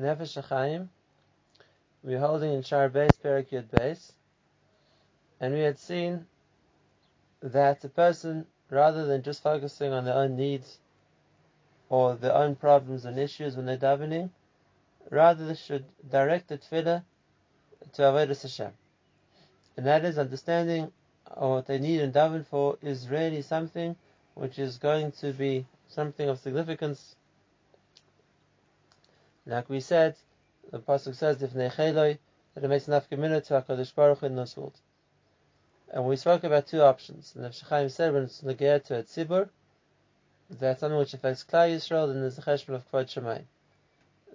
Nefesh HaChaim. We're holding in Shar Beis, Perak Yud Beis. And we had seen that a person, rather than just focusing on their own needs or their own problems and issues when they're davening, rather they should direct the tefillah to Avodah Hashem. And that is understanding what they need and daven for is really something which is going to be something of significance. Like we said, the pasuk says, "If necheloi," that it makes enough gemina to Hakadosh Baruch in this world. And we spoke about two options. And the Chaim said when it's negayah to a tzibur, that's something which affects Klal Yisrael, then there's a cheshbon of kvod shemayim.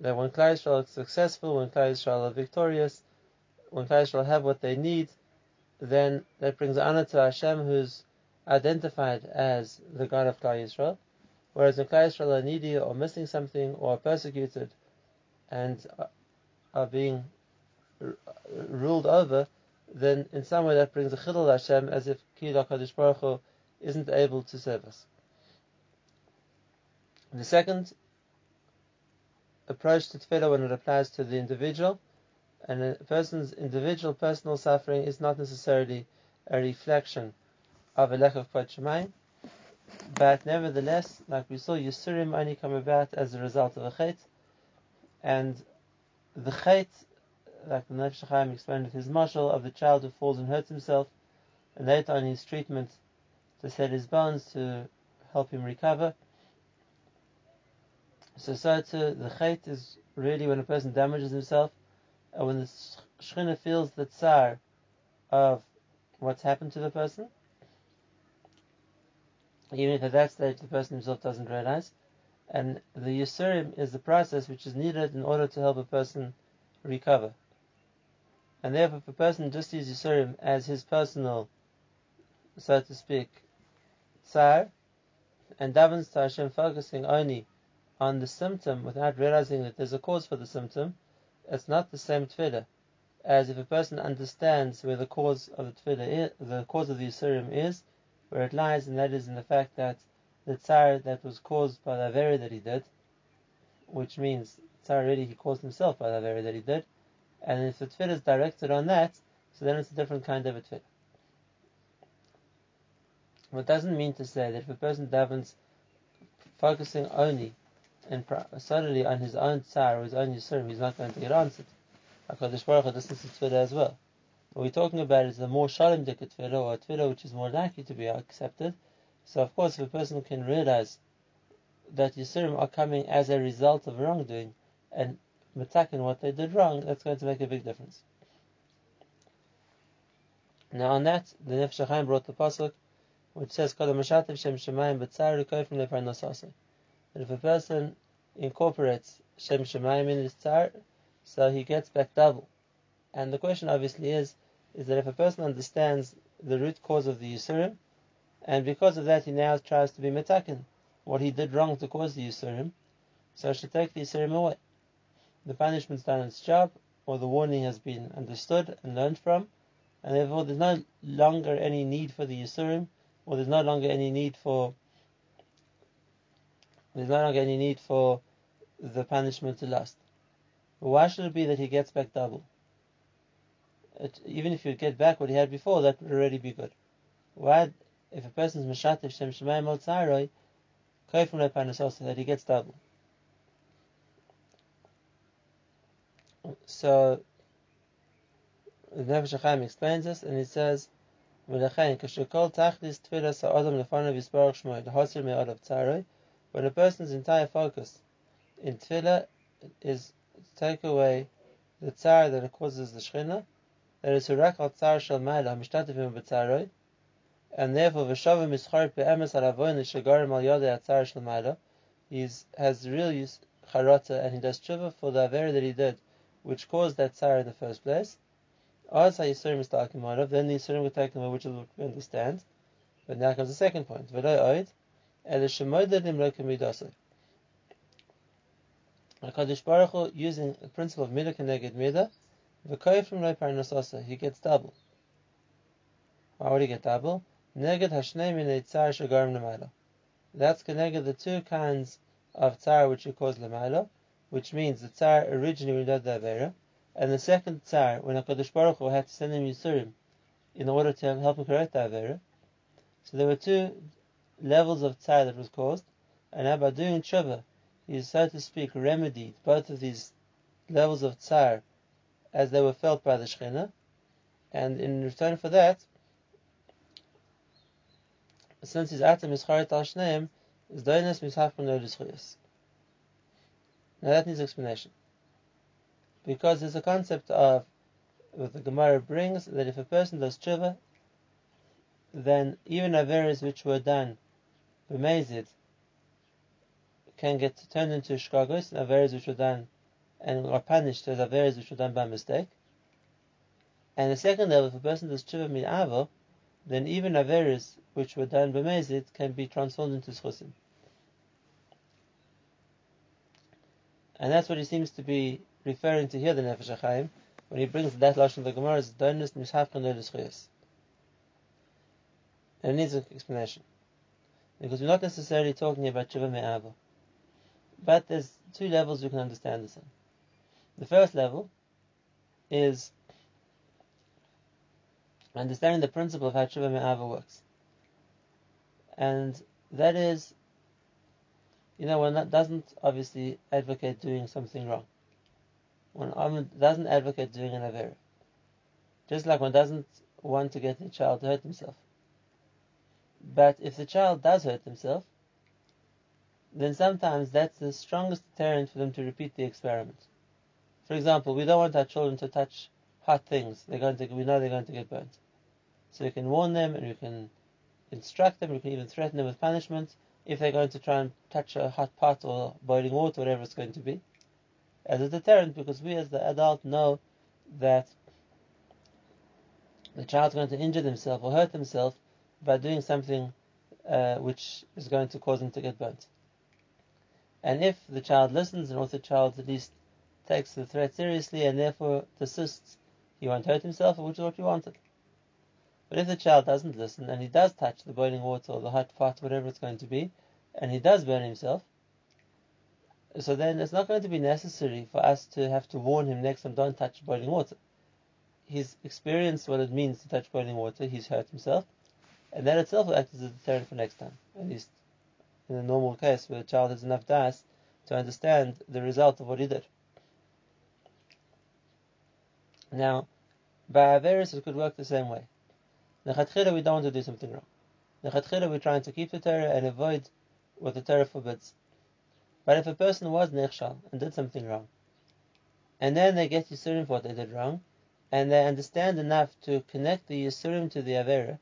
That when Klal Yisrael is successful, when Klal Yisrael are victorious, when Klal Yisrael have what they need, then that brings honor to Hashem, who's identified as the God of Klal Yisrael. Whereas when Klal Yisrael are needy or missing something or persecuted and uh, are being ruled over, then in some way that brings a chilul Hashem as if Kiyad HaKadosh Baruch Hu isn't able to serve us. The second approach to tefillah when it applies to the individual, and a person's individual personal suffering is not necessarily a reflection of a lack of Kvod but nevertheless, like we saw, Yisurim only come about as a result of a chait, and the chait like the Nefesh HaChaim explained with his mashal of the child who falls and hurts himself, and later on his treatment to set his bones to help him recover. So, so too, the chait is really when a person damages himself, and when the Shekhinah feels the tsar of what's happened to the person, even if at that stage the person himself doesn't realize. And the Yisurim is the process which is needed in order to help a person recover. And therefore, if a person just sees Yisurim as his personal, so to speak, tsar, and davens to Hashem focusing only on the symptom without realizing that there's a cause for the symptom, it's not the same tefillah as if a person understands where the cause of the tefillah is, the cause of the Yisurim is, where it lies, and that is in the fact that the tsar that was caused by the very that he did, which means tsar already he caused himself by the very that he did, and if the tefillah is directed on that, so then it's a different kind of a tefillah. What doesn't mean to say that if a person davens focusing only and solely on his own tsar or his own yisurim, he's not going to get answered. HaKadosh Baruch Hu listens to tefillah as well. What we're talking about is the more shalom dikkat tefillah, or tefillah which is more likely to be accepted. So of course, if a person can realize that yisurim are coming as a result of wrongdoing, and metakin what they did wrong, that's going to make a big difference. Now on that, the Nefesh HaChaim brought the pasuk, which says. That if a person incorporates Shem Shemayim in his tzar, so he gets back double. And the question obviously is, is that if a person understands the root cause of the Yisurim, and because of that he now tries to be metakin, what he did wrong to cause the Yisurim, so should take the Yisurim away the punishment's done its job, or the warning has been understood and learned from, and therefore there's no longer any need for the Yisurim, or there's no longer any need for there's no longer any need for the punishment to last. But why should it be that he gets back double? It, even if you get back what he had before, that would already be good. Why, if a person's mashatif shem shemayim al tzaroi, from that he gets double. So the Nefesh HaChaim explains this, and he says, "V'lechein kashukol tachlis tefillas ha'adam lefanav yisbarach shmoy l'hosir me'adav tzaroi." When a person's entire focus in tefillah is to take away the tzar that causes the shechina, that is hurak al tzar shel ma'ala mishtativim b'tzaroi, and therefore v'shavim ischar be'emes al avoyin l'shagarim al yodei atzar shel ma'ala, he has real charata and he does tshuva for the avera that he did which caused that tsar in the first place. As Yisurim is talking about, then the Yisurim were taken away, which we understand. But now comes the second point. V'lo oid, ele shemoidelim lo kemidosai. HaKadosh Baruch Hu, using the principle of midah keneged midah, from lo parnasasa, he gets double. Why would he get double? Neged hashnei min tzar. That's connected the two kinds of tsar which you cause l'mayla, which means the tsar originally when he did the Avera, and the second tsar when HaKadosh Baruch Hu had to send him Yisurim in order to help him correct the Avera. So there were two levels of tsar that was caused, and now by doing tshuva, he so to speak remedied both of these levels of tsar as they were felt by the Shekhinah, and in return for that, since his atom is charit al shneim, is doinus mishafkun l'dischuyas. Now that needs explanation. Because there's a concept of, what the Gemara brings, that if a person does tshuva, then even averas which were done b'mezid can get turned into shkagos, and which were done and are punished as averas which were done by mistake. And the second level, if a person does tshuva min then even averas which were done b'mezid can be transformed into schusim. And that's what he seems to be referring to here, the Nefesh HaChaim, when he brings that lashon of the Gemara as donus mishafkan le'lischuyas. And it needs an explanation. Because we're not necessarily talking about tshuva me'ava. But there's two levels we can understand this on. The first level is understanding the principle of how tshuva me'ava works. And that is you know, one doesn't obviously advocate doing something wrong. One doesn't advocate doing an avera. Just like one doesn't want to get the child to hurt himself. But if the child does hurt himself, then sometimes that's the strongest deterrent for them to repeat the experiment. For example, we don't want our children to touch hot things. They're going to, we know they're going to get burnt. So we can warn them and we can instruct them, we can even threaten them with punishment, if they're going to try and touch a hot pot or boiling water, whatever it's going to be, as a deterrent, because we as the adult know that the child's going to injure themselves or hurt themselves by doing something uh, which is going to cause them to get burnt. And if the child listens, and also the child at least takes the threat seriously and therefore desists, he won't hurt himself, which is what we wanted. But if the child doesn't listen and he does touch the boiling water or the hot pot, whatever it's going to be, and he does burn himself, so then it's not going to be necessary for us to have to warn him next time, don't touch boiling water. He's experienced what it means to touch boiling water, he's hurt himself, and that itself will act as a deterrent for next time. At least in a normal case where the child has enough das to understand the result of what he did. Now, by Averis it could work the same way. Nechatchila, we don't want to do something wrong. Nechatchila, we're trying to keep the Torah and avoid what the Torah forbids. But if a person was nechshal and did something wrong, and then they get Yisurim for what they did wrong, and they understand enough to connect the Yisurim to the Avera,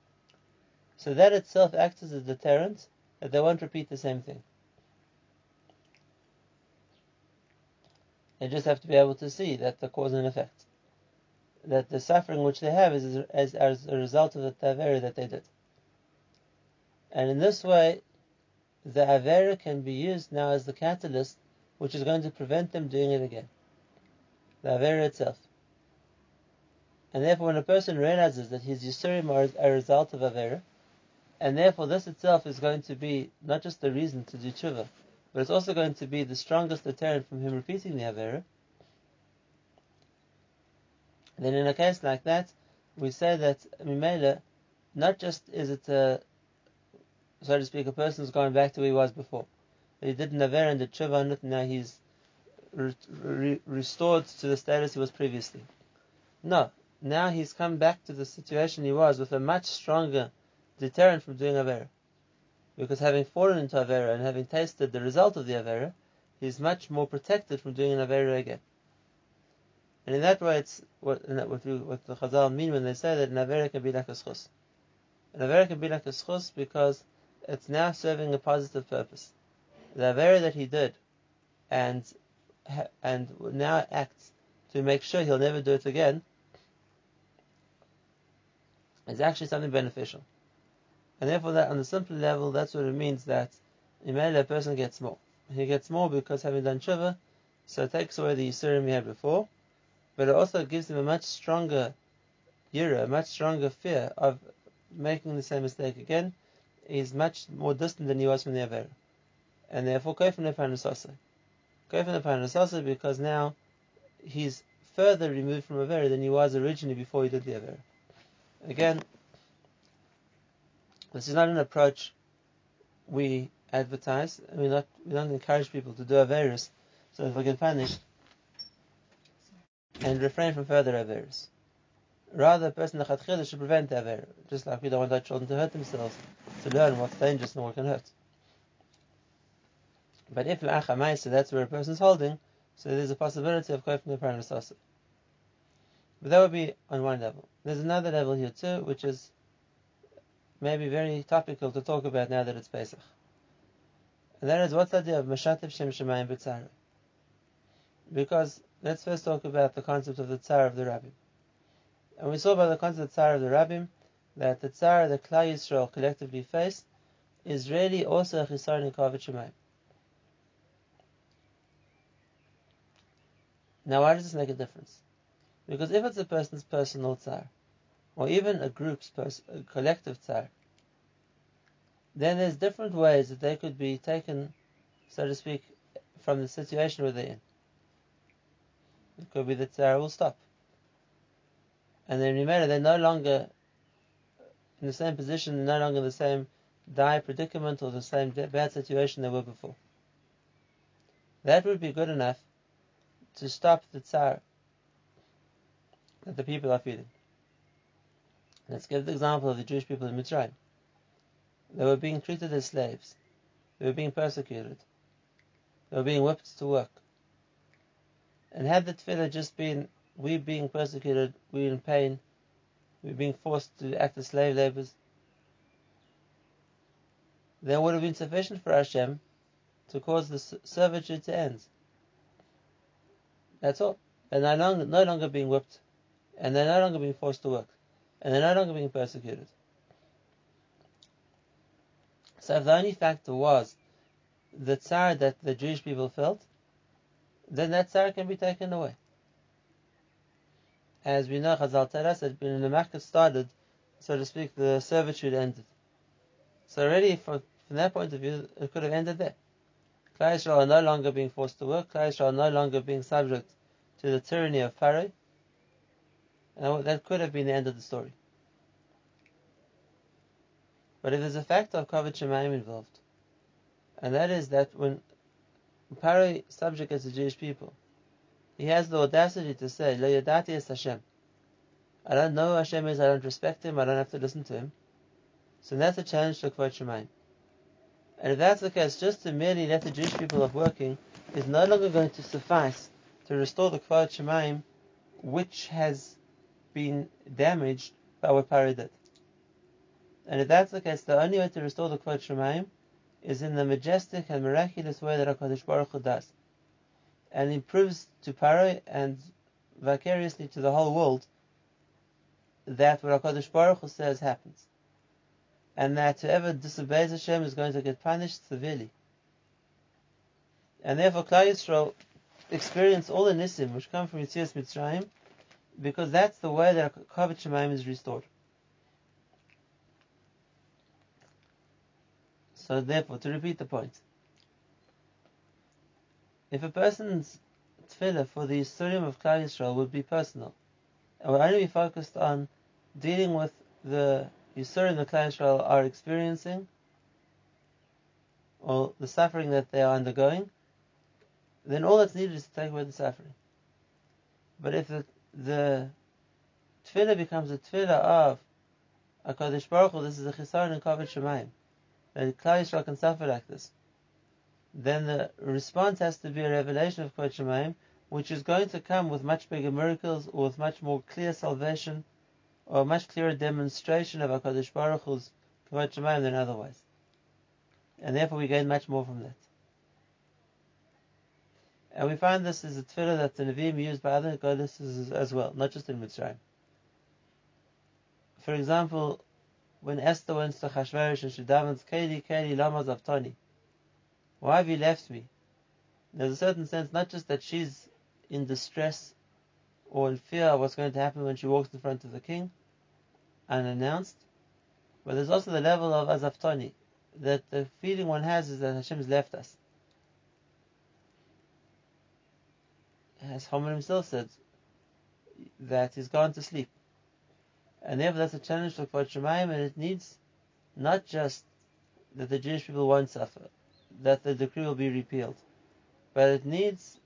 so that itself acts as a deterrent that they won't repeat the same thing. They just have to be able to see that the cause and effect that the suffering which they have is as, as a result of the Tavera that they did. And in this way, the Avera can be used now as the catalyst which is going to prevent them doing it again. The Avera itself. And therefore, when a person realizes that his Yisurim are a result of Avera, and therefore this itself is going to be not just the reason to do tshuva, but it's also going to be the strongest deterrent from him repeating the Avera, then in a case like that, we say that Mimela, not just is it a, so to speak, a person's going back to where he was before. He did Naver and the Tshuva now he's re- restored to the status he was previously. No, now he's come back to the situation he was with a much stronger deterrent from doing Avera. Because having fallen into Avera and having tasted the result of the Avera, he's much more protected from doing an Avera again. And in that way, it's what, what, we, what the Chazal mean when they say that an Avera can be like a schus. An Avera can be like a schus because it's now serving a positive purpose. The Avera that he did, and and now acts to make sure he'll never do it again, is actually something beneficial. And therefore, that on the simple level, that's what it means that Imela a person gets more. He gets more because having done tshuva, so it takes away the Yisurim he had before, but it also gives him a much stronger yira, a much stronger fear of making the same mistake again. He's much more distant than he was from the Avera. And therefore, Kofen Nefanusase. Kofin the Parnasasa because now he's further removed from Avera than he was originally before he did the Avera. Again, this is not an approach we advertise. We not we don't encourage people to do Averas so that we can punish and refrain from further Averas. Rather, a person the should prevent the Avera, just like we don't want our children to hurt themselves, to learn what's dangerous and what can hurt. But if so that's where a person's holding, so there's a possibility of from the Prime But that would be on one level. There's another level here too, which is maybe very topical to talk about now that it's Pesach. And that is what's the idea of Mashatev Shem Shemayim B'tzara? Because let's first talk about the concept of the Tsar of the Rabbim. And we saw by the concept of the Tsar of the Rabbim that the Tsar that Klal Yisrael collectively faced is really also a Chisar Nikavit. Now, why does this make a difference? Because if it's a person's personal tsar, or even a group's pers- a collective tsar, then there's different ways that they could be taken, so to speak, from the situation where they're in. It could be that tsar will stop. And then remember, they're no longer in the same position, they're no longer in the same dire predicament or the same bad situation they were before. That would be good enough to stop the tsar that the people are feeling. Let's give the example of the Jewish people in Mitzrayim. They were being treated as slaves. They were being persecuted. They were being whipped to work. And had the tefillah just been, we being persecuted, we in pain, we being forced to act as slave laborers, then would have been sufficient for Hashem to cause the servitude to end. That's all. And they're no longer, no longer being whipped, and they're no longer being forced to work, and they're no longer being persecuted. So if the only factor was the tsar that the Jewish people felt, then that tsar can be taken away. As we know, Chazal tell us that when the Makkah started, so to speak, the servitude ended. So already from, from that point of view, it could have ended there. Klal Yisrael are no longer being forced to work. Klal Yisrael are no longer being subject to the tyranny of Pharaoh. And that could have been the end of the story. But if there's a factor of Kavod Shemaim involved, and that is that when Pharaoh subjugates the Jewish people, he has the audacity to say, Lo Yadati es Hashem. I don't know who Hashem is, I don't respect him, I don't have to listen to him. So that's a challenge to Kavod Shemaim. And if that's the case, just to merely let the Jewish people off working is no longer going to suffice to restore the Kvod Shemaim, which has been damaged by what Paro did. And if that's the case, the only way to restore the Kvod Shemaim is in the majestic and miraculous way that HaKadosh Baruch Hu does. And he improves to Paro and vicariously to the whole world that what HaKadosh Baruch Hu says happens and that whoever disobeys Hashem is going to get punished severely. And therefore, Klal Yisrael experience all the nisim which come from Yitzias Mitzrayim, because that's the way that Kavod Shemaim is restored. So therefore, to repeat the point, if a person's tefillah for the Yisurim of Klal Yisrael would be personal, and would only be focused on dealing with the Yisurim the Klal Yisrael are experiencing, or the suffering that they are undergoing, then all that's needed is to take away the suffering. But if the, the tefillah becomes a tefillah of HaKadosh Baruch Hu, this is a chisar and kavod shemayim, that Klal Yisrael can suffer like this, then the response has to be a revelation of kavod shemayim, which is going to come with much bigger miracles or with much more clear salvation or a much clearer demonstration of HaKadosh Baruch Hu's Kavod Shemayim than otherwise. And therefore we gain much more from that. And we find this is a tefillah that the Nevi'im used by other goddesses as well, not just in Mitzrayim. For example, when Esther went to Chashverish and she davens, Keli, Keli, Lama Zavtani. Why have you left me? There's a certain sense, not just that she's in distress or in fear of what's going to happen when she walks in front of the king, unannounced. But there's also the level of azaftani, that the feeling one has is that Hashem has left us. as Haman himself said, that he's gone to sleep. And therefore that's a challenge to Kvod Shemayim, and it needs not just that the Jewish people won't suffer, that the decree will be repealed, but it needs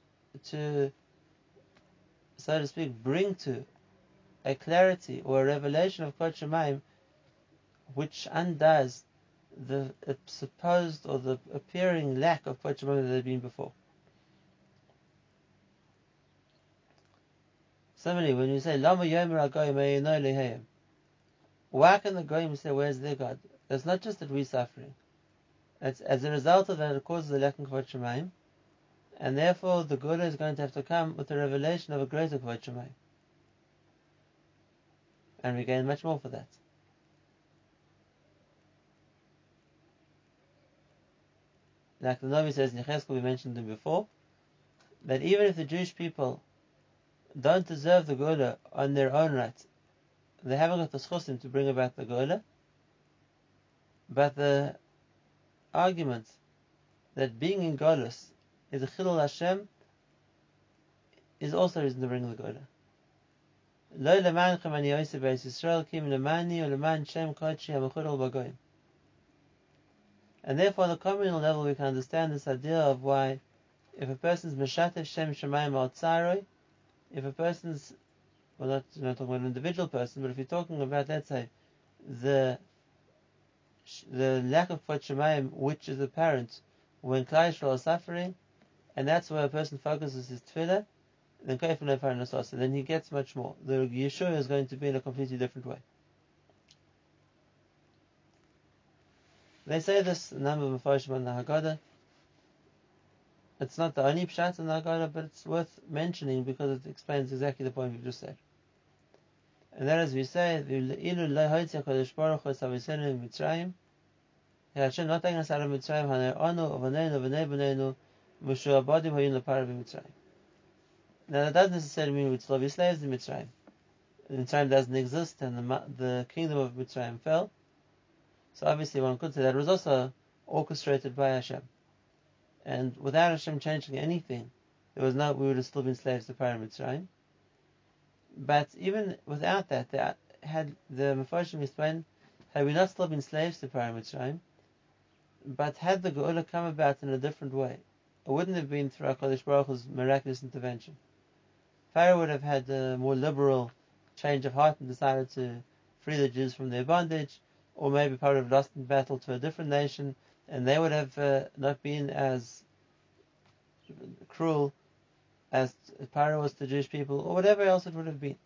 to, so to speak, bring to a clarity or a revelation of Kvod Shemayim which undoes the supposed or the appearing lack of Kvod Shemayim that had been before. Similarly, when you say Lama Yomer Agoyim why can the Goyim say where's their God? It's not just that we're suffering. It's as a result of that it causes a lack of Kvod Shemayim, and therefore the Geula is going to have to come with the revelation of a greater Kvod Shemayim. And we gain much more for that. Like the Navi says in Yecheskel, we mentioned them before, that even if the Jewish people don't deserve the Geula on their own right. They haven't got the schusim to bring about the Geula. But the argument that being in Golus is a Chilul Hashem is also a reason to bring the Geula. And therefore, on the communal level, we can understand this idea of why, if a person's meshatev shem shemayim al if a person's, well, not, not talking about an individual person, but if you're talking about, let's say, the the lack of Kvod which is apparent when Yisrael is suffering, and that's where a person focuses his tefillah, then then he gets much more. The Yeshua is going to be in a completely different way. They say this number of Mephoshim on the Haggadah, it's not the only pshat in the Haggadah, but it's worth mentioning because it explains exactly the point we've just said. And that is, we say, Hashem not taking us out of Mitzrayim, Haner Onu, Ovanenu, V'nei B'nenu, Mushu Abadim, Hayun Lepar Mitzrayim. Now that doesn't necessarily mean we'd still slaves in Mitzrayim. Mitzrayim doesn't exist and the, the kingdom of Mitzrayim fell. So obviously one could say that was also orchestrated by Hashem. And without Hashem changing anything, there was no, we would have still been slaves to Param Mitzrayim. But even without that, had the Mephoshim explained, had we not still been slaves to Param Mitzrayim, but had the Geula come about in a different way, it wouldn't have been through HaKadosh Baruch Hu's miraculous intervention. Pharaoh would have had a more liberal change of heart and decided to free the Jews from their bondage, or maybe Pharaoh have lost in battle to a different nation, and they would have uh, not been as cruel as Pharaoh was to Jewish people, or whatever else it would have been.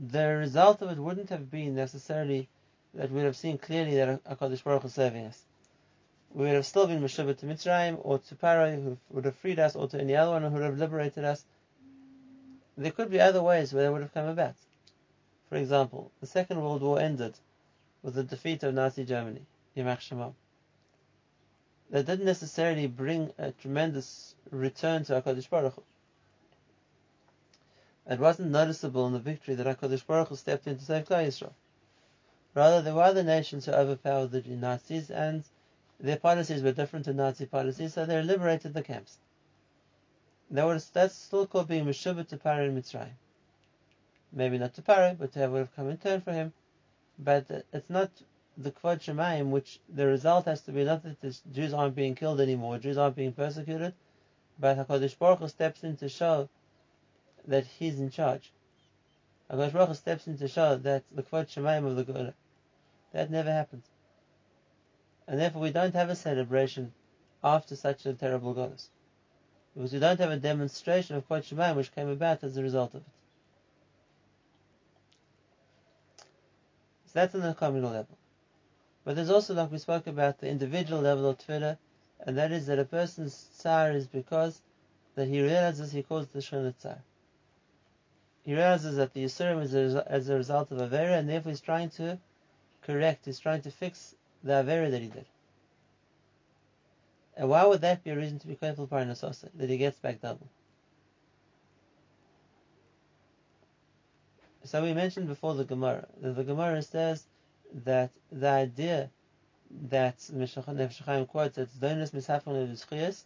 The result of it wouldn't have been necessarily that we would have seen clearly that HaKadosh Baruch is serving us. We would have still been Meshuvah to Mitzrayim, or to Pharaoh, who would have freed us, or to any other one who would have liberated us. There could be other ways where they would have come about. For example, the Second World War ended with the defeat of Nazi Germany. Shema. That didn't necessarily bring a tremendous return to HaKadosh Baruch Hu. It wasn't noticeable in the victory that HaKadosh Baruch Hu stepped in to save Klal Yisrael. Rather, there were other nations who overpowered the Nazis and their policies were different to Nazi policies, so they liberated the camps. That was, that's still called being Meshuvah to Paro and Mitzrayim. Maybe not to Paro, but to have would have come in turn for him. But it's not the Kvod Shemayim, which the result has to be not that the Jews aren't being killed anymore, Jews aren't being persecuted, but HaKadosh Baruch Hu steps in to show that He's in charge. HaKadosh Baruch Hu steps in to show that the Kvod Shemayim of the Geula. That never happened. And therefore we don't have a celebration after such a terrible golus. Because we don't have a demonstration of Kvod Shemayim which came about as a result of it. So that's on the communal level. But there's also, like we spoke about, the individual level of tefillah, and that is that a person's tsar is because that he realizes he caused the shana tsar. He realizes that the Yisurim is a, as a result of Avera, and therefore he's trying to correct, he's trying to fix the Avera that he did. And why would that be a reason to be careful for Parnasosa, that he gets back double? So we mentioned before the Gemara. That the Gemara says that the idea that Nefesh Chaim quotes that Donis Mishafon Levischiyas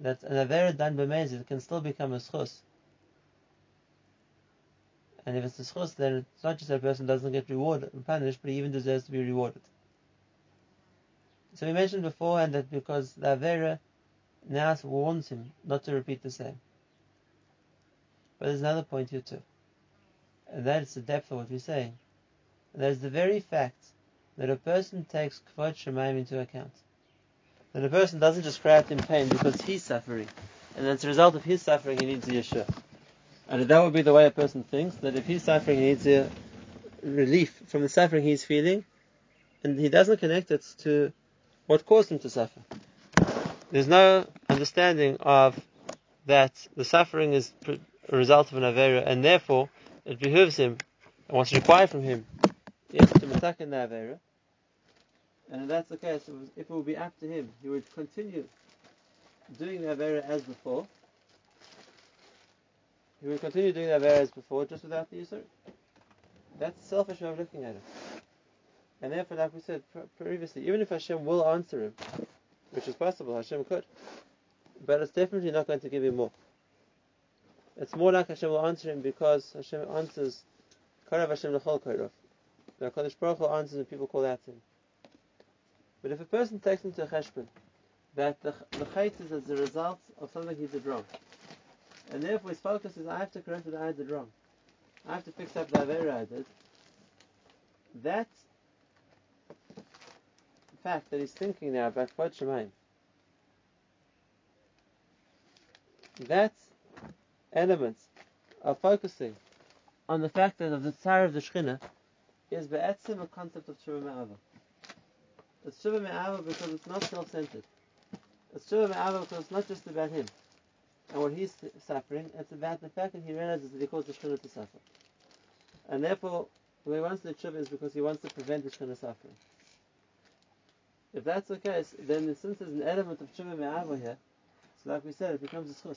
that an Avera done b'mezid can still become a schus. And if it's a schus, then it's not just that a person doesn't get rewarded and punished, but he even deserves to be rewarded. So we mentioned beforehand that because the Avera now warns him not to repeat the same. But there's another point here too. And that is the depth of what we're saying. That is the very fact that a person takes Kvod Shemaim into account. That a person doesn't just cry out in pain because he's suffering. And as a result of his suffering, he needs Yeshua. And that would be the way a person thinks, that if he's suffering, he needs a relief from the suffering he's feeling, and he doesn't connect it to what caused him to suffer. There's no understanding of that the suffering is a result of an Avera, and therefore it behooves him, and what's required from him, attack in the Avera. And if that's the case, if it would be up to him, he would continue doing the Avera as before. He would continue doing the Avera as before, just without the Yisur. That's a selfish way of looking at it. And therefore, like we said previously, even if Hashem will answer him, which is possible, Hashem could, but it's definitely not going to give him more. It's more like Hashem will answer him because Hashem answers Karav Hashem L'chol Karav. The Kodesh Baruch Hu answers and people call out to him. But if a person takes into a cheshbon that the, the chait is as a result of something he did wrong, and therefore his focus is, I have to correct what I did wrong. I have to fix up the Avera I did. That fact that he's thinking now about Kvod Shemaim, that element of focusing on the fact that of the tsar of the Shekhinah is be'etzim a concept of Tshuva Me'ava. It's Tshuva Me'ava because it's not self-centered. It's Tshuva Me'ava because it's not just about him and what he's suffering, it's about the fact that he realizes that he caused the Shekhinah to suffer. And therefore, when he wants the Tshuva is because he wants to prevent the Shekhinah suffering. If that's the case, then since there's an element of Tshuva Me'ava here, so like we said, it becomes a schus.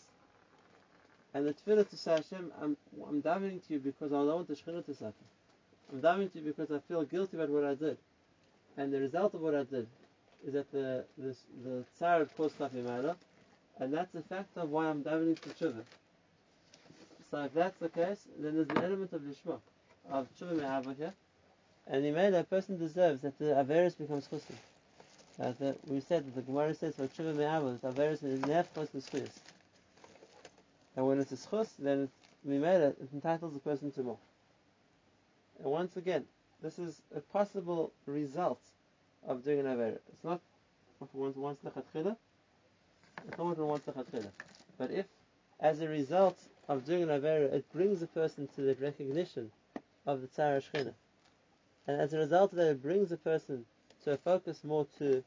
And the tefillah to say Hashem, I'm, I'm davening to you because I don't want the Shekhinah to suffer. I'm davening to you because I feel guilty about what I did. And the result of what I did is that the the, the tsar caused Kafimala, and that's the fact of why I'm davening to tshuva. So if that's the case, then there's an element of lishma, of tshuva me'ava here, and he made a person deserves that the averis becomes chusim. The, we said that the Gemara says for tshuva me'ava that averis is nefchos l'schuyas. And when it's a schus, then we made it, it entitles the person to more. And once again, this is a possible result of doing an Avera. It's not what one wants lechatchila, it's not what one wants lechatchila. But if, as a result of doing an Avera, it brings a person to the recognition of the Tzara Shechina, and as a result of that, it brings a person to a focus more to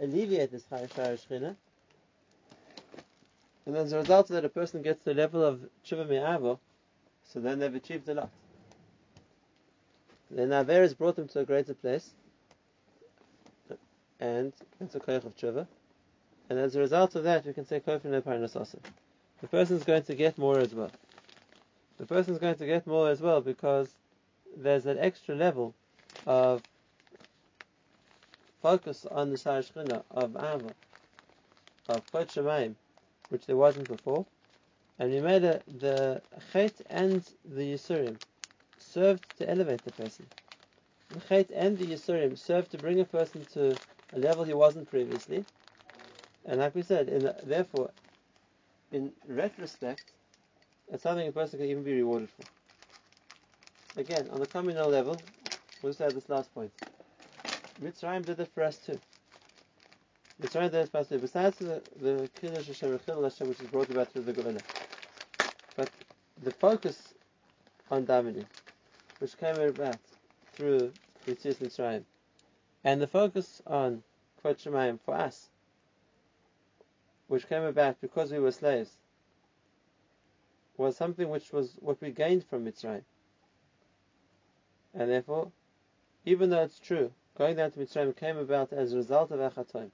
alleviate this Tzara Shechina, and as a result of that, a person gets to the level of tshuva me'avo, so then they've achieved a lot. Then Aver has brought them to a greater place, and it's a koich of tshuva. And as a result of that, we can say koich no parnas The person is going to get more as well. The person is going to get more as well because there's an extra level of focus on the Shara of Ava, of Kvod Shemaim, which there wasn't before. And we made a, the Chet and the Yisurim served to elevate the person. The Chet and the Yisurim served to bring a person to a level he wasn't previously. And like we said, in the, therefore, in retrospect, it's something a person can even be rewarded for. Again, on the communal level, we'll say this last point. Mitzrayim did it for us too. Mitzrayim did it for us too. Besides the, the Kiddush Hashem Hashem, which is brought about through the Geula. But the focus on davening, which came about through Yitzias Mitzrayim, and the focus on Kvod Shemayim for us, which came about because we were slaves, was something which was what we gained from Mitzrayim. And therefore, even though it's true, going down to Mitzrayim came about as a result of our Chatoim.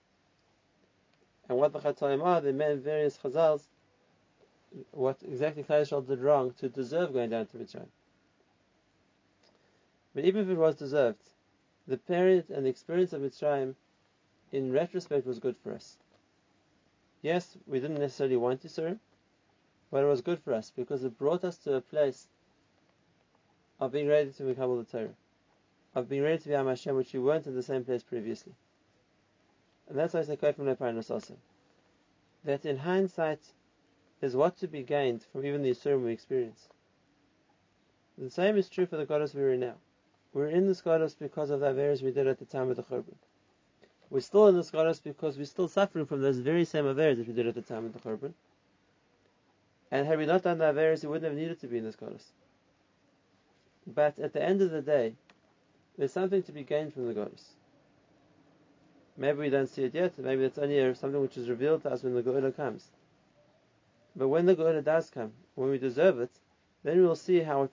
And what the Chatoim are, they meant various Chazals, what exactly Klal did wrong to deserve going down to Mitzrayim. But even if it was deserved, the period and the experience of Mitzrayim, in retrospect, was good for us. yes, we didn't necessarily want Yisurim, but it was good for us because it brought us to a place of being ready to become the Torah, of being ready to be Am Hashem, which we weren't in the same place previously. And that's why I say from Leparnas also. That in hindsight, there's what to be gained from even the Yisurim we experience. The same is true for the Golus we're in now. We're in this Golus because of the Averas we did at the time of the Churban. We're still in this Golus because we're still suffering from those very same Averas that we did at the time of the Churban. And had we not done the Averas, we wouldn't have needed to be in this Golus. But at the end of the day, there's something to be gained from the Golus. Maybe we don't see it yet, maybe it's only something which is revealed to us when the Go'ula comes. But when the Go'ula does come, when we deserve it, then we will see how it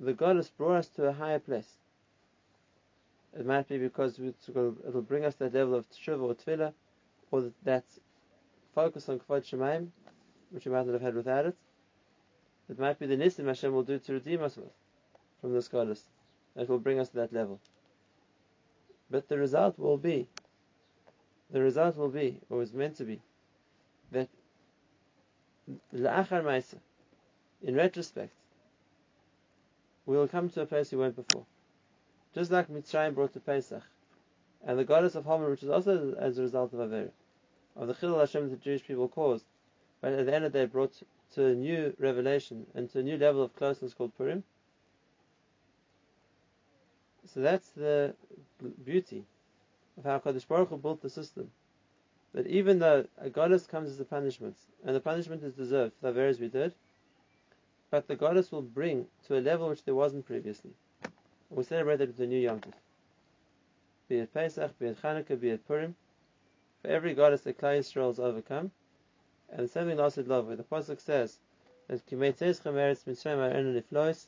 the golus brought us to a higher place. It might be because it'll bring us that level of tshuva or tefillah, or that focus on kvod shemaim, which we might not have had without it. It might be the nisim Hashem will do to redeem us with from this golus. That will bring us to that level. But the result will be, the result will be, or was meant to be, that la'achar ma'isa, in retrospect, we will come to a place we weren't before. Just like Mitzrayim brought to Pesach, and the golus of Haman, which is also as a result of Aver, of the Chilul Hashem that the Jewish people caused, but at the end of the day brought to a new revelation and to a new level of closeness called Purim. So that's the beauty of how Kadosh Baruch Hu built the system. That even though a golus comes as a punishment, and the punishment is deserved for the Averas we did, but the golus will bring to a level which there wasn't previously. We celebrate it with the new Yom Tov. Be it Pesach, be it Chanukah, be it Purim. For every golus that Klal Yisrael has overcome. And the same thing last love, where the Pasuk says that Kimetes Chameretz Mitzrayim Aaron Iflois.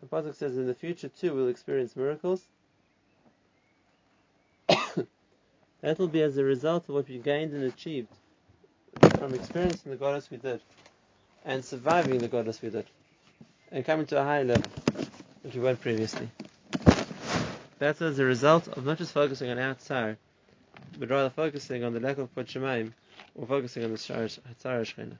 The Pasuk says in the future too we'll experience miracles. that will be as a result of what we gained and achieved from experiencing the golus we did and surviving the golus we did, and coming to a higher level which we weren't previously. That's as a result of not just focusing on outside, but rather focusing on the lack of Put or focusing on the Hatzara Shechina.